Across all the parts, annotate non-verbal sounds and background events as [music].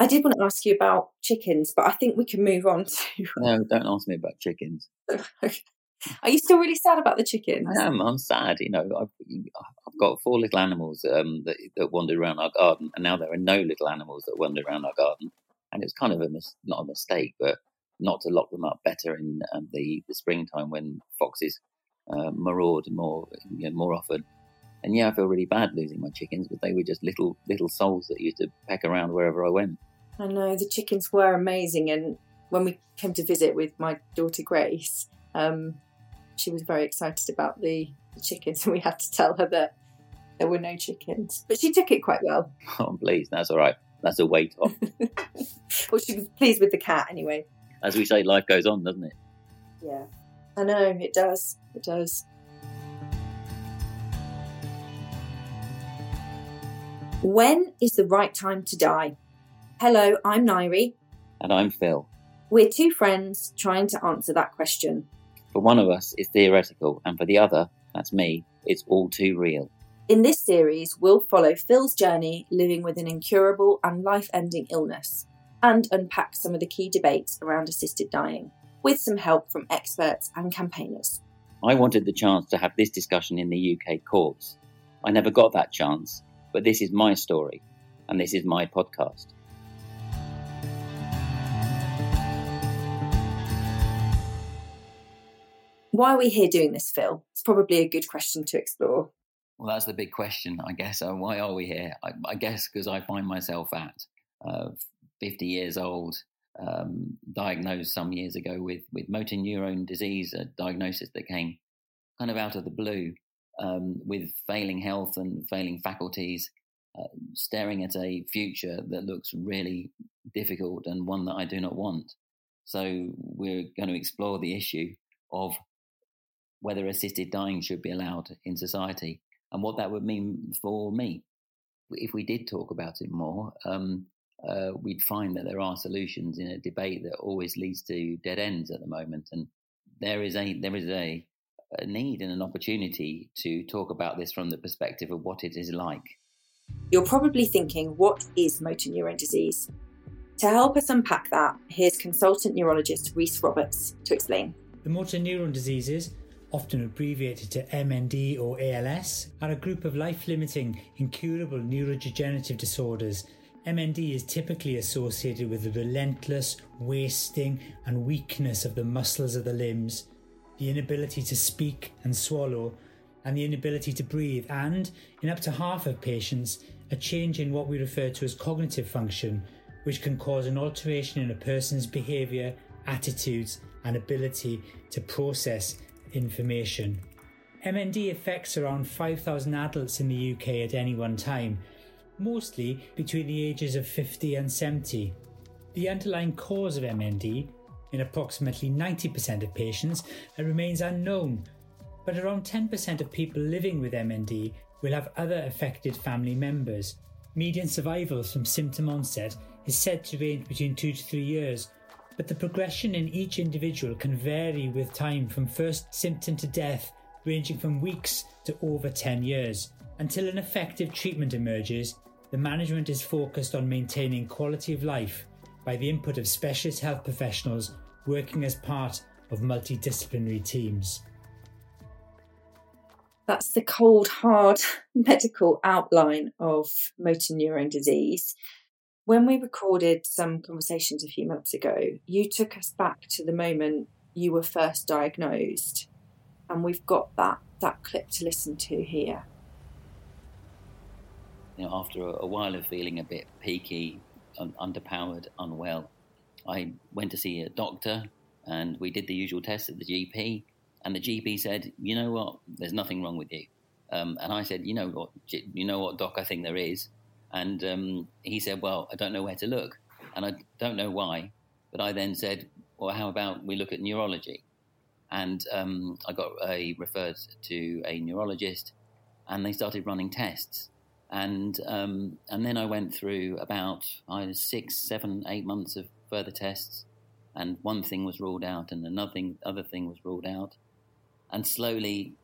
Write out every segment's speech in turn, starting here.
I did want to ask you about chickens, but I think we can move on [laughs] to. No, don't ask me about chickens. [laughs] Are you still really sad about the chickens? I am. I'm sad. You know, I've, I've got four little animals um, that, that wandered around our garden, and now there are no little animals that wander around our garden. And it's kind of a mis- not a mistake, but not to lock them up better in um, the the springtime when foxes uh, maraud more you know, more often. And yeah, I feel really bad losing my chickens, but they were just little little souls that used to peck around wherever I went. I know the chickens were amazing, and when we came to visit with my daughter Grace, um, she was very excited about the, the chickens, [laughs] and we had to tell her that there were no chickens. But she took it quite well. Oh, please, that's all right. That's a weight off. [laughs] well, she was pleased with the cat anyway. As we say, life goes on, doesn't it? Yeah, I know it does. It does. When is the right time to die? Hello, I'm Nyree. And I'm Phil. We're two friends trying to answer that question. For one of us, it's theoretical, and for the other, that's me, it's all too real. In this series, we'll follow Phil's journey living with an incurable and life ending illness and unpack some of the key debates around assisted dying, with some help from experts and campaigners. I wanted the chance to have this discussion in the UK courts. I never got that chance, but this is my story, and this is my podcast. Why are we here doing this, Phil? It's probably a good question to explore. Well, that's the big question, I guess. Uh, why are we here? I, I guess because I find myself at uh, 50 years old, um, diagnosed some years ago with, with motor neurone disease, a diagnosis that came kind of out of the blue um, with failing health and failing faculties, uh, staring at a future that looks really difficult and one that I do not want. So we're going to explore the issue of whether assisted dying should be allowed in society and what that would mean for me. If we did talk about it more, um, uh, we'd find that there are solutions in a debate that always leads to dead ends at the moment, and there is a there is a a need and an opportunity to talk about this from the perspective of what it is like. You're probably thinking, what is motor neurone disease? To help us unpack that, here's consultant neurologist Rhys Roberts to explain. The motor neuron diseases, often abbreviated to MND or ALS, are a group of life limiting, incurable neurodegenerative disorders. MND is typically associated with the relentless wasting and weakness of the muscles of the limbs, the inability to speak and swallow, and the inability to breathe, and, in up to half of patients, a change in what we refer to as cognitive function, which can cause an alteration in a person's behaviour, attitudes, and ability to process information. MND affects around 5,000 adults in the UK at any one time, mostly between the ages of 50 and 70. The underlying cause of MND in approximately 90% of patients remains unknown, but around 10% of people living with MND will have other affected family members. Median survival from symptom onset is said to range between 2 to 3 years, but the progression in each individual can vary with time from first symptom to death, ranging from weeks to over 10 years. Until an effective treatment emerges, the management is focused on maintaining quality of life by the input of specialist health professionals working as part of multidisciplinary teams. That's the cold, hard [laughs] medical outline of motor neurone disease. When we recorded some conversations a few months ago, you took us back to the moment you were first diagnosed, and we've got that, that clip to listen to here. You know, after a, a while of feeling a bit peaky, un- underpowered, unwell, I went to see a doctor and we did the usual tests at the GP. And the GP said, "You know what? There's nothing wrong with you." Um, and I said, "You know what? You know what, doc? I think there is." And um, he said, "Well, I don't know where to look, and I don't know why." But I then said, "Well, how about we look at neurology?" And um, I got a, referred to a neurologist, and they started running tests and um, and then I went through about six, seven, eight months of further tests, and one thing was ruled out, and another thing, other thing was ruled out, and slowly,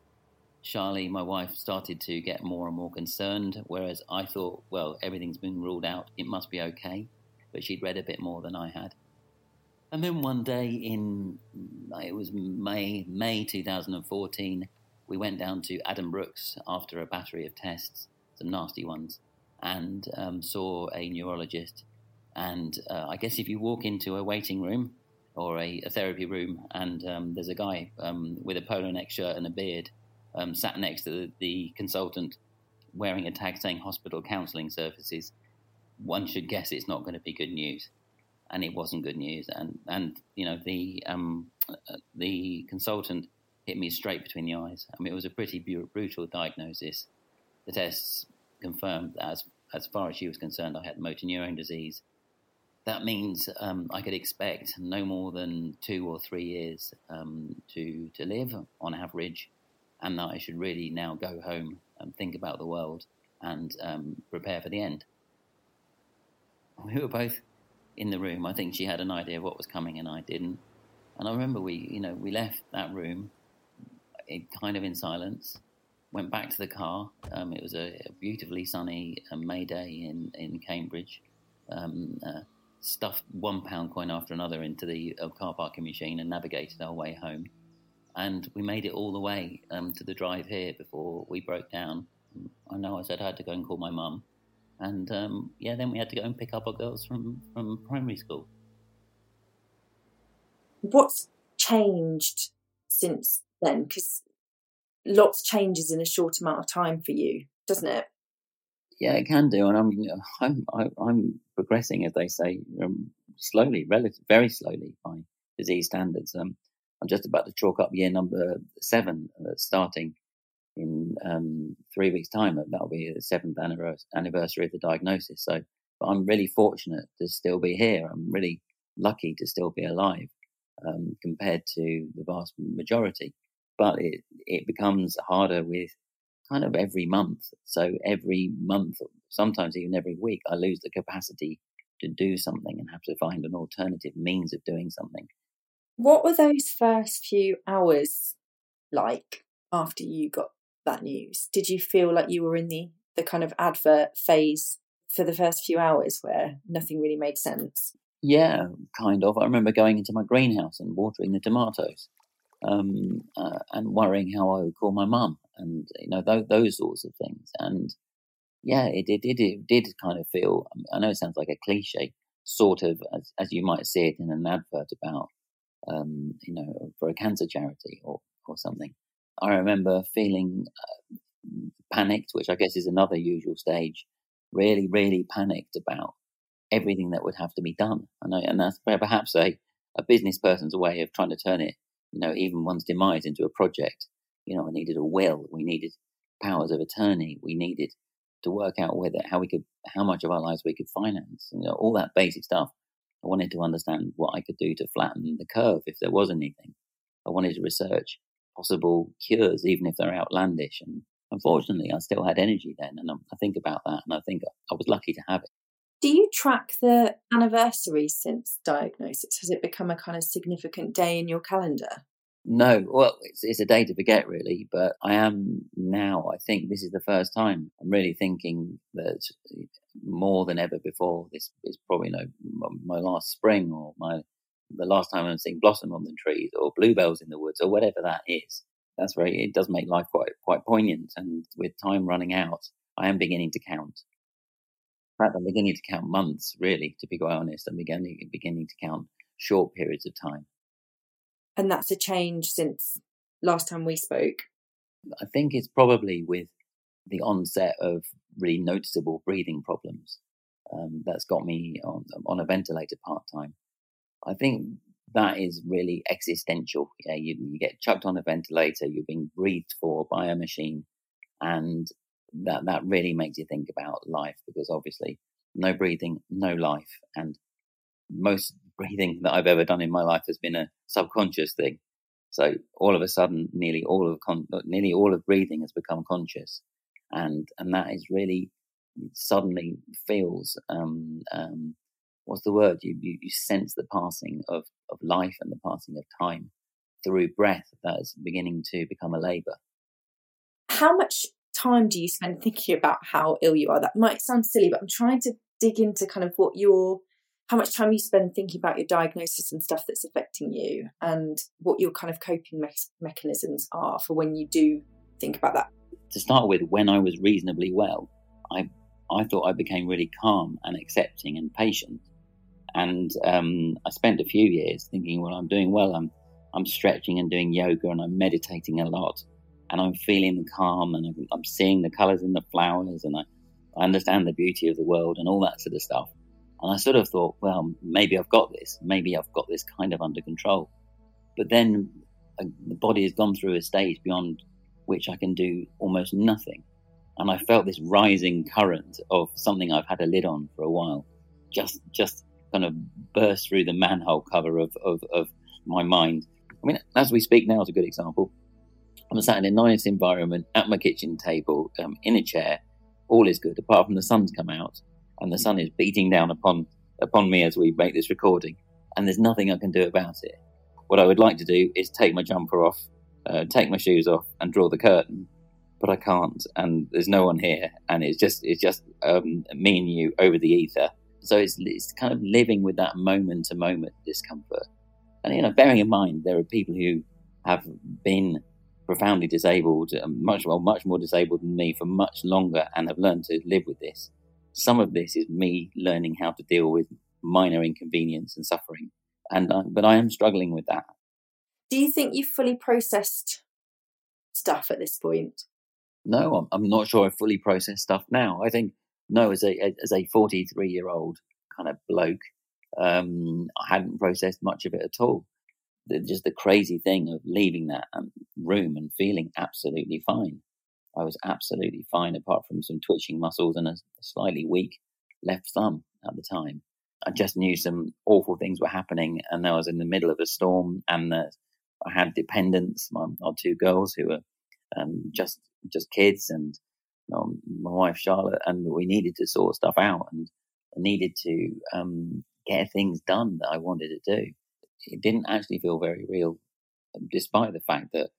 Charlie, my wife, started to get more and more concerned. Whereas I thought, well, everything's been ruled out, it must be okay. but she'd read a bit more than I had. And then one day in it was May May 2014, we went down to Addenbrookes after a battery of tests, some nasty ones, and um, saw a neurologist. And uh, I guess if you walk into a waiting room or a, a therapy room, and um, there's a guy um, with a polo neck shirt and a beard um, sat next to the, the consultant wearing a tag saying hospital counselling services, one should guess it's not going to be good news. And it wasn't good news. And, and you know, the, um, uh, the consultant hit me straight between the eyes. I mean, it was a pretty brutal diagnosis. The tests confirmed that as, as far as she was concerned, I had motor neurone disease. That means um, I could expect no more than two or three years um, to, to live on average, and that I should really now go home and think about the world and um, prepare for the end. We were both in the room. I think she had an idea of what was coming, and I didn't. And I remember we, you know, we left that room, kind of in silence. Went back to the car. Um, it was a, a, beautifully sunny uh, May day in in Cambridge. Um, uh, stuffed one pound coin after another into the uh, car parking machine and navigated our way home and we made it all the way um, to the drive here before we broke down. I know I said I had to go and call my mum, and um, yeah, then we had to go and pick up our girls from from primary school. What's changed since then? Because lots changes in a short amount of time for you, doesn't it? Yeah, it can do, and I'm [laughs] I'm I'm progressing, as they say, um, slowly, relative, very slowly by disease standards. Um, I'm just about to chalk up year number seven, uh, starting in um, three weeks' time. That'll be the seventh anniversary of the diagnosis. So, but I'm really fortunate to still be here. I'm really lucky to still be alive um, compared to the vast majority. But it it becomes harder with kind of every month. So every month, sometimes even every week, I lose the capacity to do something and have to find an alternative means of doing something. What were those first few hours like after you got that news? Did you feel like you were in the, the kind of advert phase for the first few hours where nothing really made sense? Yeah, kind of. I remember going into my greenhouse and watering the tomatoes um, uh, and worrying how I would call my mum and, you know, those, those sorts of things. And yeah, it, it, it, it did kind of feel, I know it sounds like a cliche, sort of as, as you might see it in an advert about um, you know, for a cancer charity or, or something. I remember feeling uh, panicked, which I guess is another usual stage, really, really panicked about everything that would have to be done. And, I, and that's perhaps a, a business person's way of trying to turn it, you know, even one's demise into a project. You know, I needed a will, we needed powers of attorney, we needed to work out whether how we could, how much of our lives we could finance, you know, all that basic stuff. I wanted to understand what I could do to flatten the curve if there was anything. I wanted to research possible cures, even if they're outlandish. And unfortunately, I still had energy then. And I think about that and I think I was lucky to have it. Do you track the anniversary since diagnosis? Has it become a kind of significant day in your calendar? No, well, it's, it's a day to forget, really. But I am now. I think this is the first time I'm really thinking that more than ever before. This is probably you know my last spring or my the last time I'm seeing blossom on the trees or bluebells in the woods or whatever that is. That's very. It does make life quite quite poignant. And with time running out, I am beginning to count. In fact, I'm beginning to count months. Really, to be quite honest, I'm beginning beginning to count short periods of time. And that's a change since last time we spoke. I think it's probably with the onset of really noticeable breathing problems. Um, that's got me on, on a ventilator part time. I think that is really existential. Yeah, you, you get chucked on a ventilator, you're being breathed for by a machine, and that that really makes you think about life because obviously no breathing, no life, and most breathing that I've ever done in my life has been a subconscious thing. So all of a sudden, nearly all of con- nearly all of breathing has become conscious, and and that is really suddenly feels um, um, what's the word you, you, you sense the passing of of life and the passing of time through breath that is beginning to become a labor. How much time do you spend thinking about how ill you are? That might sound silly, but I'm trying to dig into kind of what your how much time you spend thinking about your diagnosis and stuff that's affecting you and what your kind of coping me- mechanisms are for when you do think about that. To start with, when I was reasonably well, I I thought I became really calm and accepting and patient. And um, I spent a few years thinking, well, I'm doing well. I'm I'm stretching and doing yoga and I'm meditating a lot and I'm feeling calm and I'm, I'm seeing the colours in the flowers and I, I understand the beauty of the world and all that sort of stuff. And I sort of thought, well, maybe I've got this. Maybe I've got this kind of under control. But then uh, the body has gone through a stage beyond which I can do almost nothing. And I felt this rising current of something I've had a lid on for a while, just just kind of burst through the manhole cover of, of, of my mind. I mean, as we speak now is a good example. I'm sat in a nice environment at my kitchen table, um, in a chair. All is good, apart from the sun's come out, and the sun is beating down upon upon me as we make this recording, and there's nothing I can do about it. What I would like to do is take my jumper off, uh, take my shoes off, and draw the curtain, but I can't, and there's no one here, and it's just it's just um, me and you over the ether. So it's it's kind of living with that moment to moment discomfort, and you know, bearing in mind there are people who have been profoundly disabled, um, much well, much more disabled than me for much longer, and have learned to live with this. Some of this is me learning how to deal with minor inconvenience and suffering, and uh, but I am struggling with that. Do you think you've fully processed stuff at this point? No, I'm, I'm not sure I fully processed stuff now. I think no, as a as a 43 year old kind of bloke, um, I hadn't processed much of it at all the, just the crazy thing of leaving that um, room and feeling absolutely fine. I was absolutely fine, apart from some twitching muscles and a, slightly weak left thumb at the time. I just knew some awful things were happening, and I was in the middle of a storm, and uh, I had dependents, my, two girls who were um, just just kids, and know, my wife Charlotte, and we needed to sort stuff out, and I needed to um, get things done that I wanted to do it didn't actually feel very real, um, despite the fact that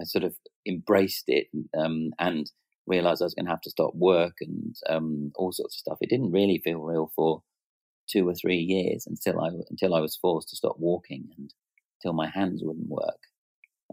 I sort of embraced it um, and realized I was going to have to stop work and um, all sorts of stuff. It didn't really feel real for two or three years until I until I was forced to stop walking and until my hands wouldn't work.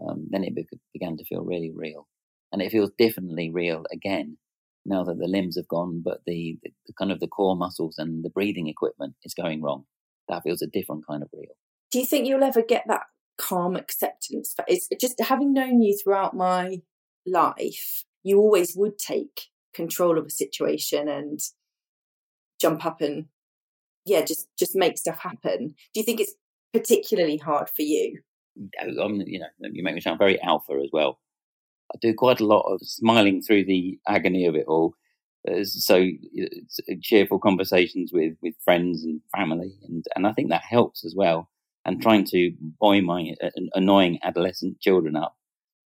Um, then it be- began to feel really real, and it feels differently real again now that the limbs have gone, but the, the, the kind of the core muscles and the breathing equipment is going wrong. That feels a different kind of real do you think you'll ever get that calm acceptance? It's just having known you throughout my life, you always would take control of a situation and jump up and yeah, just just make stuff happen. Do you think it's particularly hard for you? Um, you know, you make me sound very alpha as well. I do quite a lot of smiling through the agony of it all. So cheerful conversations with with friends and family, and and I think that helps as well and trying to buoy my uh, annoying adolescent children up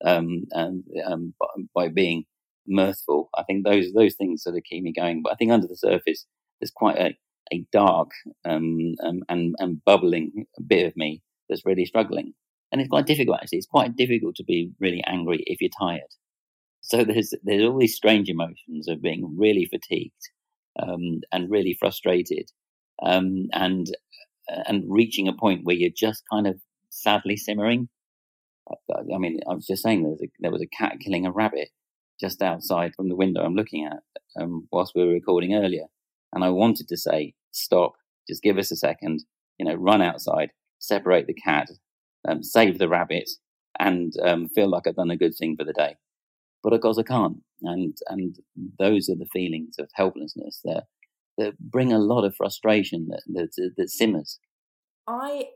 um, and, um, by being mirthful. I think those those things sort of keep me going. But I think under the surface, there's quite a, a dark um, um, and and bubbling bit of me that's really struggling. And it's quite difficult actually. It's quite difficult to be really angry if you're tired. So there's there's all these strange emotions of being really fatigued um, and really frustrated, um, and and reaching a point where you're just kind of sadly simmering. I mean, I was just saying there was a, there was a cat killing a rabbit just outside from the window I'm looking at um, whilst we were recording earlier. And I wanted to say, stop, just give us a second, you know, run outside, separate the cat, um, save the rabbit, and um, feel like I've done a good thing for the day. But of course I can't. And, and those are the feelings of helplessness that that bring a lot of frustration that, that, that simmers. I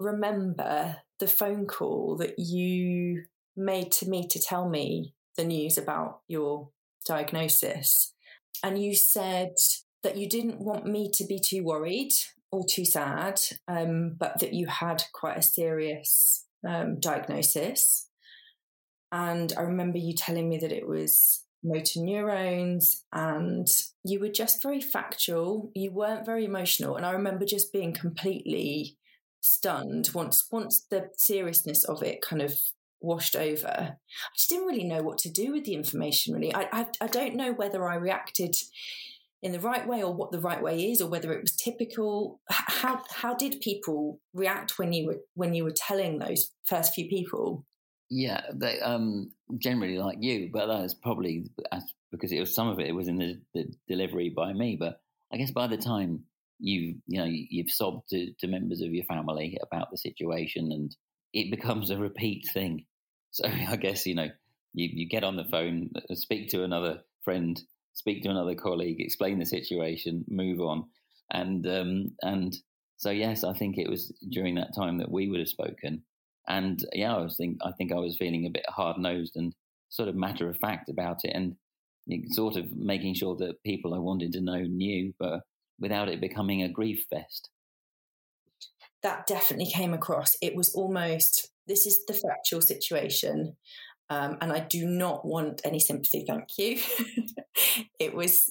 remember the phone call that you made to me to tell me the news about your diagnosis. And you said that you didn't want me to be too worried or too sad, um, but that you had quite a serious um, diagnosis. And I remember you telling me that it was motor neurons and you were just very factual. You weren't very emotional. And i remember just being completely stunned once once the seriousness of it kind of washed over. I just didn't really know what to do with the information really. I i, I don't know whether i reacted in the right way or what the right way is or whether it was typical. How how did people react when you were when you were telling those first few people? Yeah, they um, generally like you, but that's probably because it was some of it, it was in the, the, delivery by me. But I guess by the time you you know you've sobbed to, to members of your family about the situation, and it [laughs] becomes a repeat thing. So I guess you know you you get on the phone, uh, speak to another friend, speak to another colleague, explain the situation, move on, and um, and so yes, I think it was during that time that we would have spoken and yeah, I was think I think I was feeling a bit hard nosed and sort of matter of fact about it, and sort of making sure that people I wanted to know knew, but without it becoming a grief fest. That definitely came across. It was almost this is the factual situation. Um, and I do not want any sympathy, thank you. [laughs] it was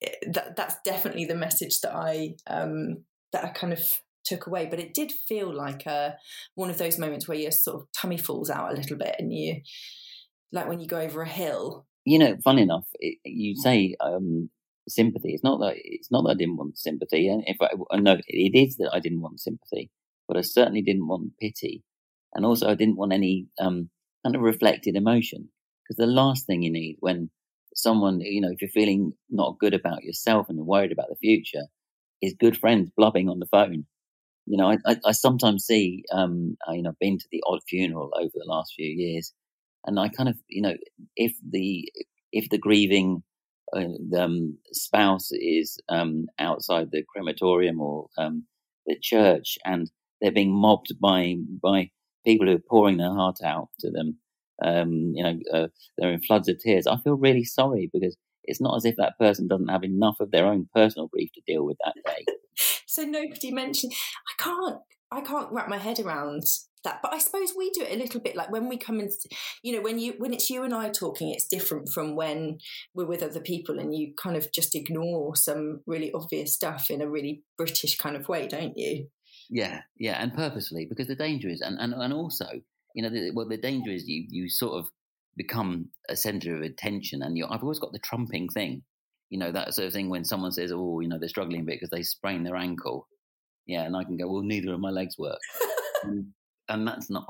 eh, that that's definitely the message that I um, that I kind of took away. But it did feel like a, uh, one of those moments where your sort of tummy falls out a little bit, and you like when you go over a hill. You know, fun enough, it, you say um, sympathy. It's not that it's not that I didn't want sympathy, and if I no, it is that I didn't want sympathy, but I certainly didn't want pity, and also I didn't want any um, kind of reflected emotion because the last thing you need when someone you know if you're feeling not good about yourself and you're worried about the future is good friends blubbing on the phone you know, I, I, I sometimes see, um, I, you know, I've been to the odd funeral over the last few years, and I kind of, you know, if the if the grieving uh, um, spouse is um, outside the crematorium or um, the church, and they're being mobbed by by people who are pouring their heart out to them, um, you know, uh, they're in floods of tears. I feel really sorry because it's not as if that person doesn't have enough of their own personal grief to deal with that day. [laughs] so nobody mentioned. I can't. I can't wrap my head around that. But I suppose we do it a little bit like when we come and, you know, when you when it's you and I talking, it's different from when we're with other people and you kind of just ignore some really obvious stuff in a really British kind of way, don't you? Yeah, yeah, and purposely because the danger is, and and, and also, you know, the, well, the danger is you you sort of become a center of attention, and you I've always got the trumping thing you know, that sort of thing when someone says, oh, you know, they're struggling a bit because they sprained their ankle. Yeah, and I can go, well, neither of my legs work. [laughs] and, and that's not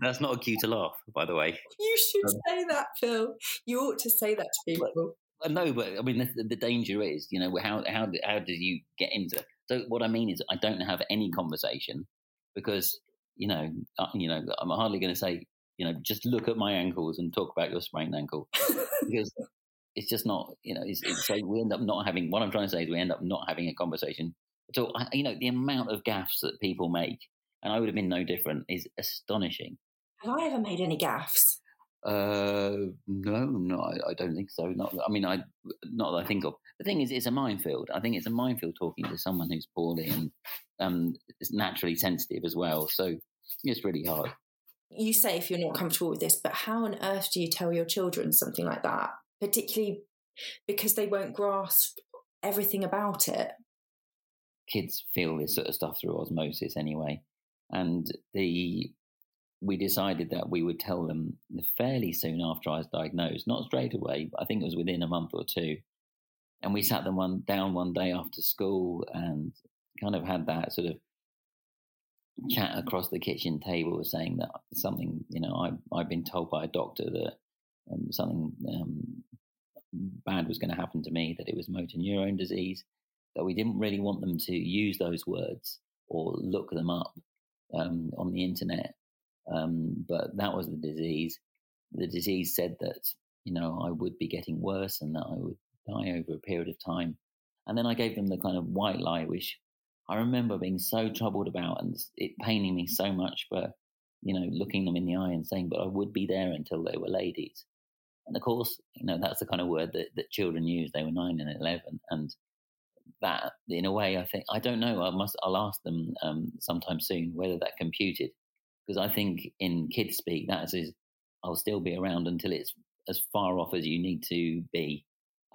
that's not a cue to laugh, by the way. You should um, say that, Phil. You ought to say that to people. But, no, but I mean, the, the, danger is, you know, how how how do you get into? So what I mean is, I don't have any conversation because you know, uh, you know, I'm hardly going to say, you know, just look at my ankles and talk about your sprained ankle [laughs] because it's just not, you know, it's, it's like we end up not having, what I'm trying to say is we end up not having a conversation. So, you know, the amount of gaffes that people make, and I would have been no different, is astonishing. Have I ever made any gaffes? Uh, no, no, I, I, don't think so. Not, I mean, I not that I think of. The thing is, it's a minefield. I think it's a minefield talking to someone who's poorly and um, is naturally sensitive as well. So it's really hard. You say if you're not comfortable with this, but how on earth do you tell your children something like that? Particularly because they won't grasp everything about it. Kids feel this sort of stuff through osmosis anyway. And the we decided that we would tell them fairly soon after I was diagnosed, not straight away, but I think it was within a month or two. And we sat them one down one day after school and kind of had that sort of chat across the kitchen table saying that something, you know, I, I've been told by a doctor that um, something um, bad was going to happen to me, that it was motor neurone disease, that we didn't really want them to use those words or look them up um, on the internet. Um, but that was the disease. The disease said that, you know, I would be getting worse and that I would die over a period of time. And then I gave them the kind of white lie, which I remember being so troubled about and it paining me so much, for, you know, looking them in the eye and saying, but I would be there until they were ladies. And of course, you know, that's the kind of word that, that children use. They were nine and 11. And that, in a way, I think, I don't know, I must, I'll ask them um, sometime soon whether that computed. Because I think in kids speak, that is, I'll still be around until it's as far off as you need to be.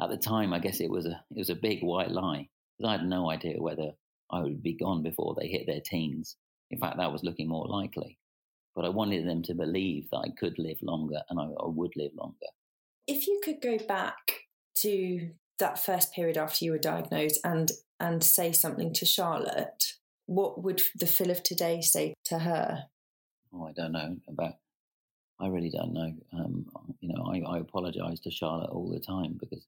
At the time, I guess it was a, it was a big white lie. Because I had no idea whether I would be gone before they hit their teens. In fact, that was looking more likely. But I wanted them to believe that I could live longer and I, I would live longer. If you could go back to that first period after you were diagnosed and and say something to Charlotte, what would the Phil of today say to her? Oh, I don't know about. I really don't know. Um, you know, I, I apologise to Charlotte all the time because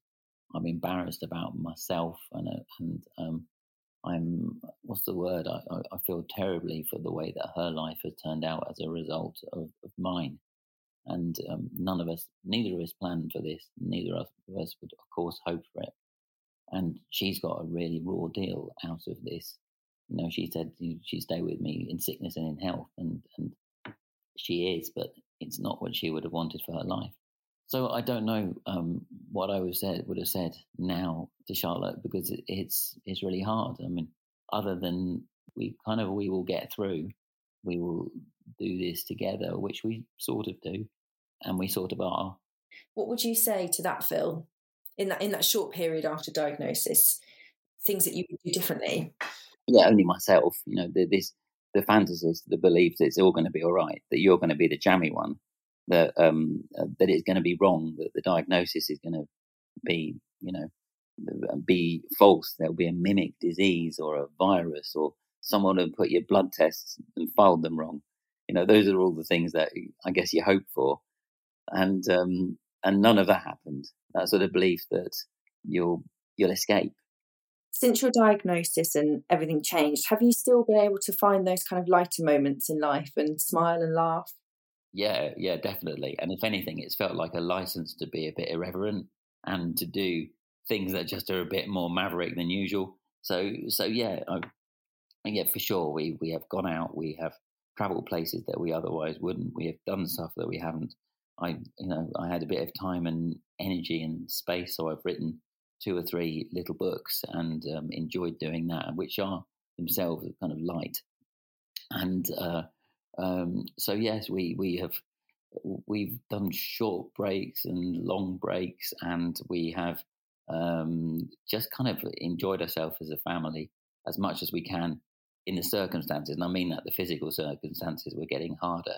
I'm embarrassed about myself and uh, and um, I'm what's the word? I, I feel terribly for the way that her life has turned out as a result of, of mine. And um, none of us, neither of us planned for this. Neither of us would, of course, hope for it. And she's got a really raw deal out of this. You know, she said she'd stay with me in sickness and in health, and and she is, but it's not what she would have wanted for her life. So I don't know um, what I would have said would have said now to Charlotte because it, it's it's really hard. I mean, other than we kind of we will get through, we will do this together, which we sort of do, and we sort of are. What would you say to that, Phil? In that in that short period after diagnosis, things that you would do differently. Yeah, only myself. You know, the, this the fantasist that believes it's all going to be all right, that you're going to be the jammy one, that um, uh, that it's going to be wrong, that the diagnosis is going to be, you know, be false. There'll be a mimic disease or a virus, or someone will put your blood tests and filed them wrong. You know, those are all the things that I guess you hope for, and um, and none of that happened. That sort of belief that you'll you'll escape. Since your diagnosis and everything changed, have you still been able to find those kind of lighter moments in life and smile and laugh? Yeah, yeah, definitely. And if anything, it's felt like a license to be a bit irreverent and to do things that just are a bit more maverick than usual. So, so yeah, I, yeah, for sure. We we have gone out. We have traveled places that we otherwise wouldn't. We have done stuff that we haven't. I, you know, I had a bit of time and energy and space, so I've written two or three little books and um, enjoyed doing that, which are themselves kind of light. And uh, um, so yes, we we have we've done short breaks and long breaks, and we have um, just kind of enjoyed ourselves as a family as much as we can in the circumstances. And I mean that the physical circumstances were getting harder.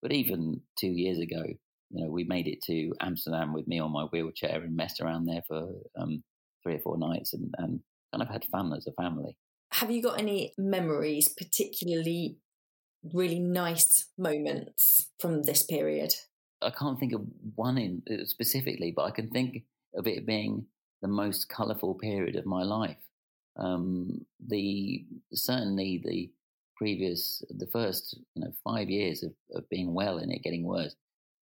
But even two years ago, you know, we made it to Amsterdam with me on my wheelchair and messed around there for um, three or four nights and, and kind of had fun as a family. Have you got any memories, particularly really nice moments from this period? I can't think of one in uh, specifically, but I can think of it being the most colourful period of my life. Um, the certainly the previous, the first you know five years of, of being well and it getting worse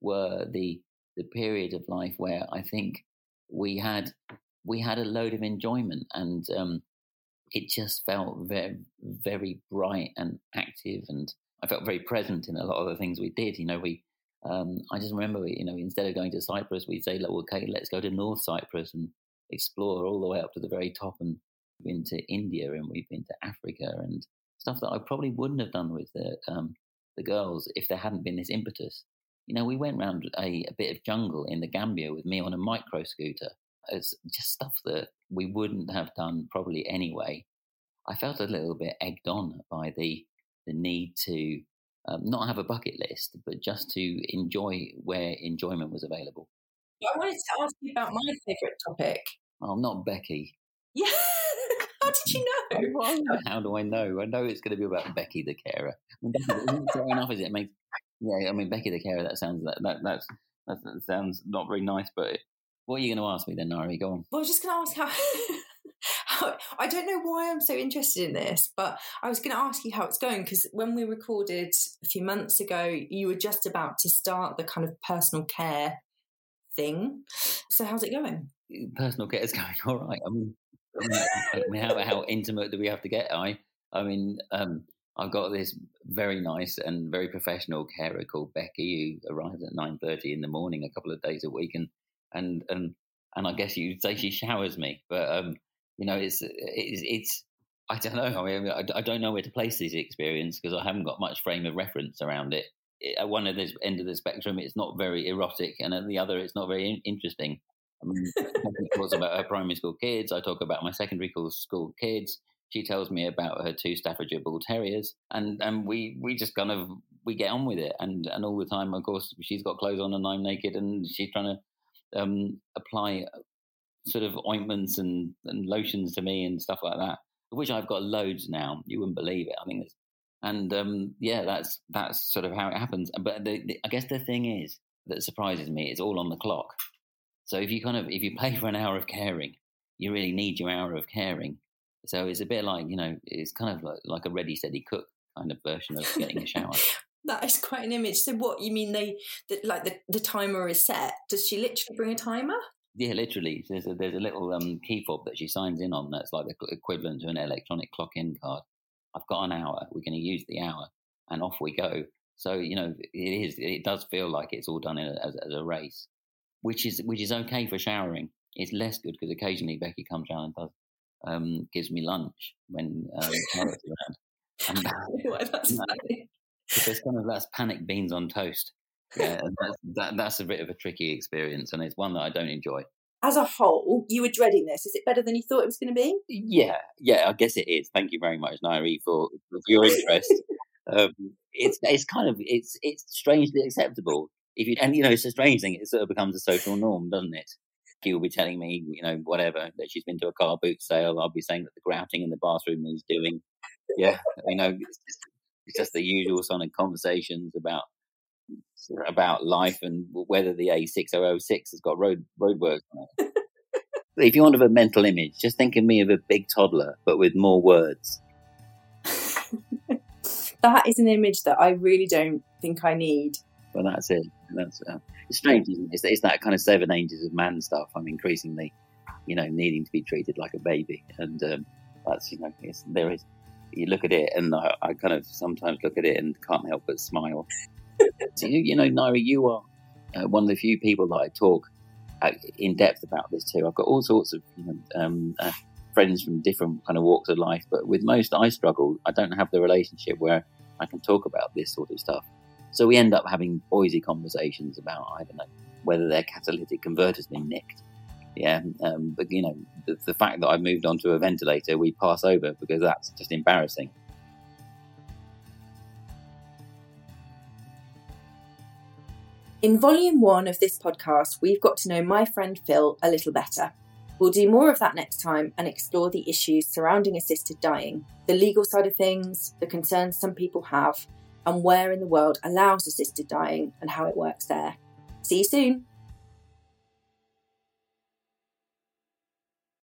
were the the period of life where I think we had we had a load of enjoyment and um, it just felt very very bright and active and I felt very present in a lot of the things we did. You know, we um, I just remember, you know, instead of going to Cyprus, we'd say, well, okay, let's go to North Cyprus and explore all the way up to the very top. And been to India and we've been to Africa and stuff that I probably wouldn't have done with the um, the girls if there hadn't been this impetus. You know, we went around a, a bit of jungle in the Gambia with me on a micro scooter. It's just stuff that we wouldn't have done probably anyway. I felt a little bit egged on by the the need to um, not have a bucket list, but just to enjoy where enjoyment was available. I wanted to ask you about my favourite topic. Oh, not Becky. [laughs] Yeah. How did you [laughs] know? How do I know? I know it's going to be about Becky the carer. I mean, fair enough, is it? it makes, yeah, I mean, Becky the carer. That sounds that, that that's that sounds not very nice. But what are you going to ask me then, Nyree? Go on. Well, I was just going to ask [laughs] how I don't know why I'm so interested in this, but I was going to ask you how it's going because when we recorded a few months ago, you were just about to start the kind of personal care thing. So how's it going? Personal care is [laughs] going all right. I mean, I mean how, how intimate do we have to get? I, I mean, um, I've got this very nice and very professional carer called Becky who arrives at nine thirty in the morning a couple of days a week, and and and and I guess you'd say she showers me, but um, you know, it's it's, it's I don't know. I mean, I, I don't know where to place this experience because I haven't got much frame of reference around it. At one of the end of the spectrum, it's not very erotic, and at the other, it's not very in- interesting. I mean, she talks about her primary school kids. I talk about my secondary school kids. She tells me about her two Staffordshire Bull Terriers, and and we we just kind of we get on with it. And and all the time, of course, she's got clothes on and I'm naked, and she's trying to um, apply sort of ointments and, and lotions to me and stuff like that. which I've got loads now. You wouldn't believe it. I think, and um, yeah, that's that's sort of how it happens. But the, the, I guess the thing is that surprises me is all on the clock. So if you kind of if you [laughs] pay for an hour of caring, you really need your hour of caring. So it's a bit like you know, it's kind of like, like a ready steady cook kind of version of getting a shower. [laughs] that is quite an image. So what you mean they that like the, the timer is set? Does she literally bring a timer? Yeah, literally. There's a, there's a little um, key fob that she signs in on that's like the equivalent to an electronic clock in card. I've got an hour. We're going to use the hour, and off we go. So you know, it is. It does feel like it's all done a, as, as, a race, which is which is okay for showering. It's less good because occasionally Becky comes around and does um, gives me lunch when um, [laughs] around. And [laughs] that, that's funny. Kind of that's panic beans on toast yeah, that's, that, that's a bit of a tricky experience, and it's one that I don't enjoy. As a whole, you were dreading this. Is it better than you thought it was going to be? Yeah, yeah, I guess it is. Thank you very much, Nyree, for, for your interest. um, it's it's kind of it's it's strangely acceptable. If you and you know it's a strange thing. It sort of becomes a social norm, doesn't it? He will be telling me, you know, whatever that she's been to a car boot sale. I'll be saying that the grouting in the bathroom is doing. [laughs] Yeah, you know, it's just, it's just the usual sort of conversations about about life and whether the A6006 has got road roadworks on it. if you want of a mental image, just think of me of a big toddler, but with more words. [laughs] that is an image that I really don't think I need. Well, that's it. That's uh, it's strange, isn't it? It's, it's, that kind of seven ages of man stuff. I'm increasingly, you know, needing to be treated like a baby, and um, that's you know, there is. You look at it, and I, I kind of sometimes look at it and can't help but smile so [laughs] you, you know, Nyree, you are uh, one of the few people that I talk uh, in depth about this too. I've got all sorts of you know, um, uh, friends from different kind of walks of life, but with most I struggle. I don't have the relationship where I can talk about this sort of stuff. So we end up having boysy conversations about I don't know whether their catalytic converter's been nicked. Yeah, um, but you know the, the fact that I've moved on to a ventilator, we pass over because that's just embarrassing. In volume one of this podcast, we've got to know my friend Phil a little better. We'll do more of that next time and explore the issues surrounding assisted dying, the legal side of things, the concerns some people have, and where in the world allows assisted dying and how it works there. See you soon.